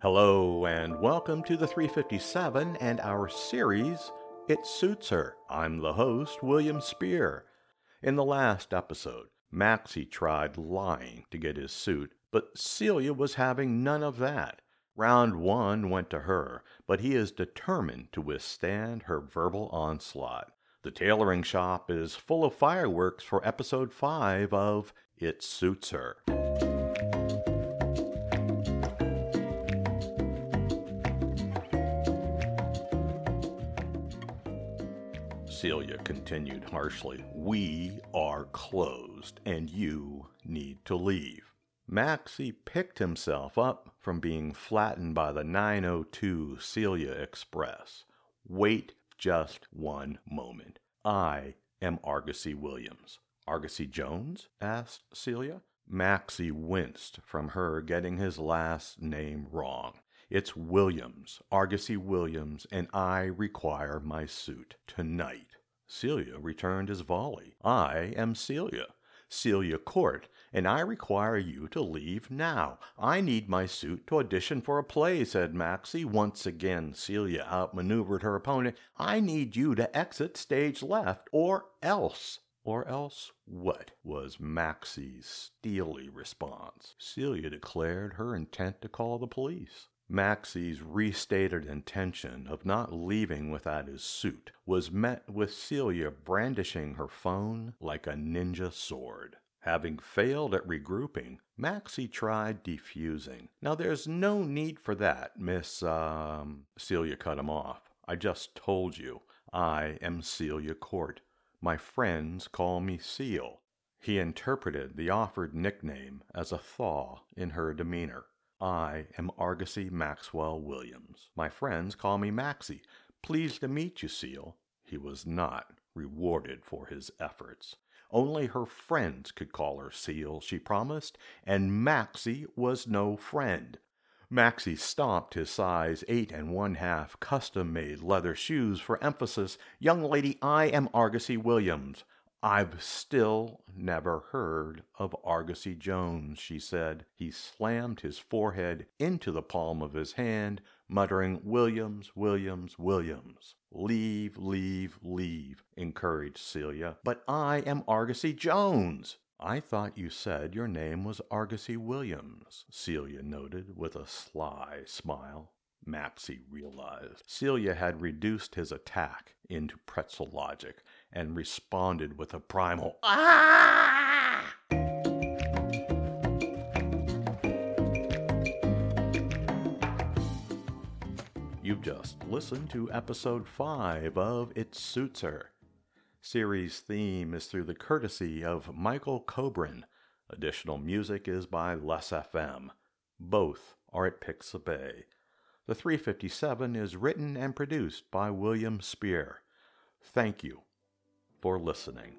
Hello, and welcome to the 357 and our series, It Suits Her. I'm the host, William Spear. In the last episode, Maxie tried lying to get his suit, but Celia was having none of that. Round one went to her, but he is determined to withstand her verbal onslaught. The tailoring shop is full of fireworks for episode 5 of It Suits Her. Celia continued harshly. We are closed, and you need to leave. Maxie picked himself up from being flattened by the 902 Celia Express. Wait just one moment. I am Argosy Williams. Argosy Jones? asked Celia. Maxie winced from her getting his last name wrong. It's Williams, Argosy Williams, and I require my suit tonight. Celia returned his volley. I am Celia, Celia Court, and I require you to leave now. I need my suit to audition for a play, said Maxie. Once again, Celia outmaneuvered her opponent. I need you to exit stage left, or else. Or else what? was Maxie's steely response. Celia declared her intent to call the police. Maxie's restated intention of not leaving without his suit was met with Celia brandishing her phone like a ninja sword. Having failed at regrouping, Maxie tried defusing. Now, there's no need for that, Miss, um, Celia cut him off. I just told you. I am Celia Court. My friends call me Seal. He interpreted the offered nickname as a thaw in her demeanor. I am Argosy Maxwell Williams. My friends call me Maxie. Pleased to meet you, Seal. He was not rewarded for his efforts. Only her friends could call her Seal, she promised, and Maxie was no friend. Maxie stomped his size eight and one half custom made leather shoes for emphasis. Young lady, I am Argosy Williams. I've still never heard of Argosy Jones, she said. He slammed his forehead into the palm of his hand, muttering, Williams, Williams, Williams. Leave, leave, leave, encouraged Celia. But I am Argosy Jones. I thought you said your name was Argosy Williams, Celia noted with a sly smile. Maxie realized. Celia had reduced his attack into pretzel logic and responded with a primal ah. You've just listened to episode 5 of It Suits Her. Series theme is through the courtesy of Michael Kobrin. Additional music is by Les FM. Both are at Pixabay. The 357 is written and produced by William Spear. Thank you for listening.